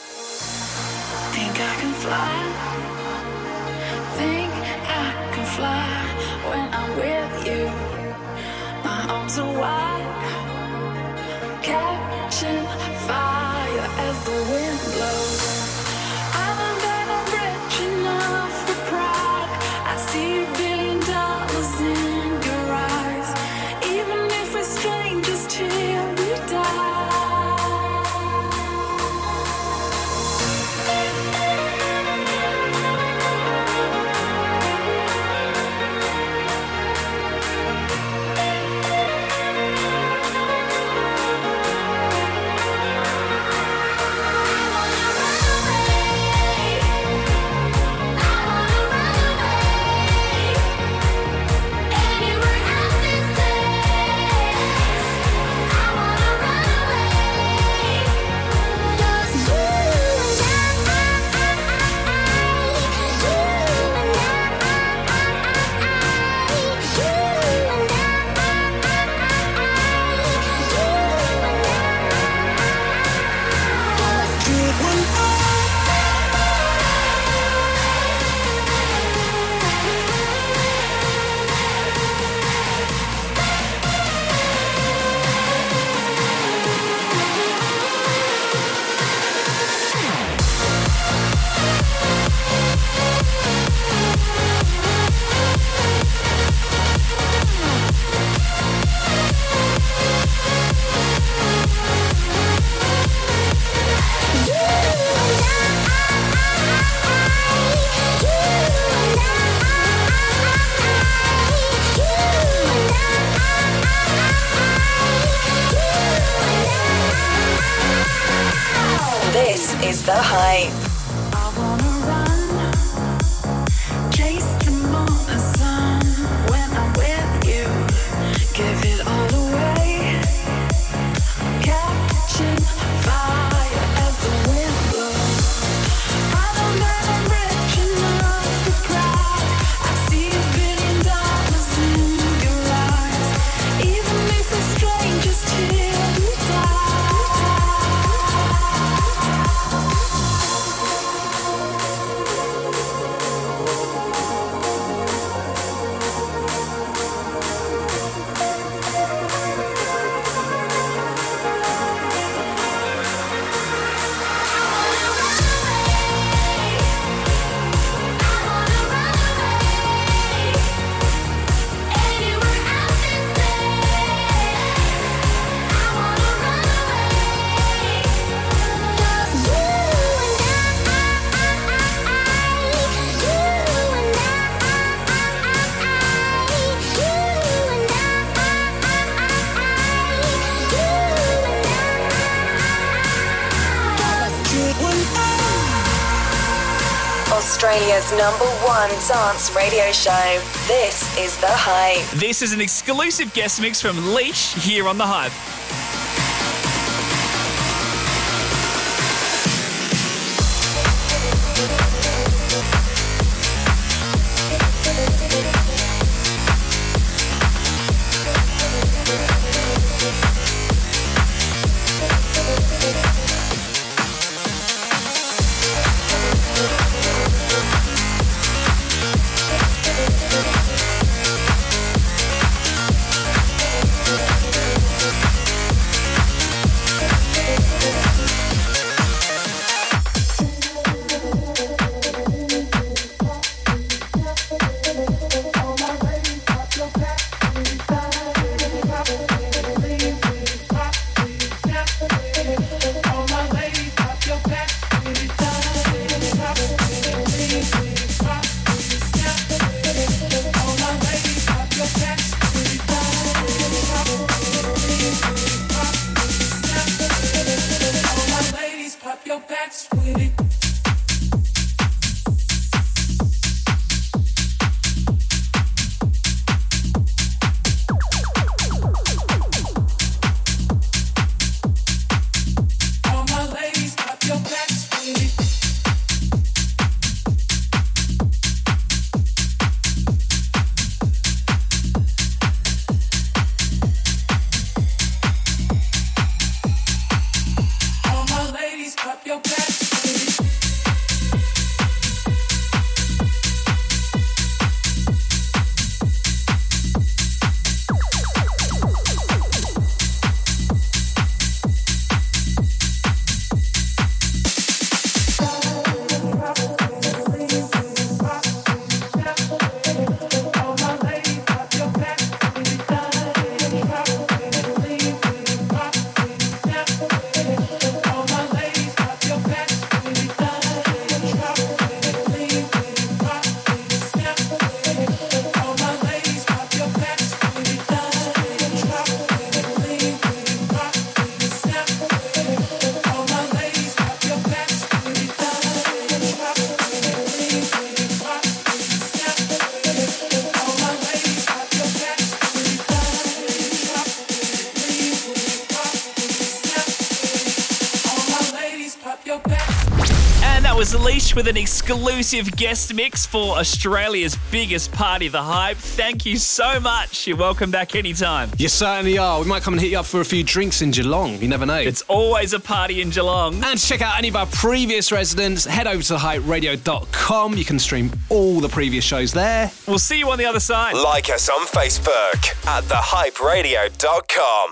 Number one dance radio show. This is The Hype. This is an exclusive guest mix from Leash here on The Hype. With an exclusive guest mix for Australia's biggest party, The Hype. Thank you so much. You're welcome back anytime. You certainly are. We might come and hit you up for a few drinks in Geelong. You never know. It's always a party in Geelong. And to check out any of our previous residents, head over to thehyperadio.com. You can stream all the previous shows there. We'll see you on the other side. Like us on Facebook at thehyperadio.com.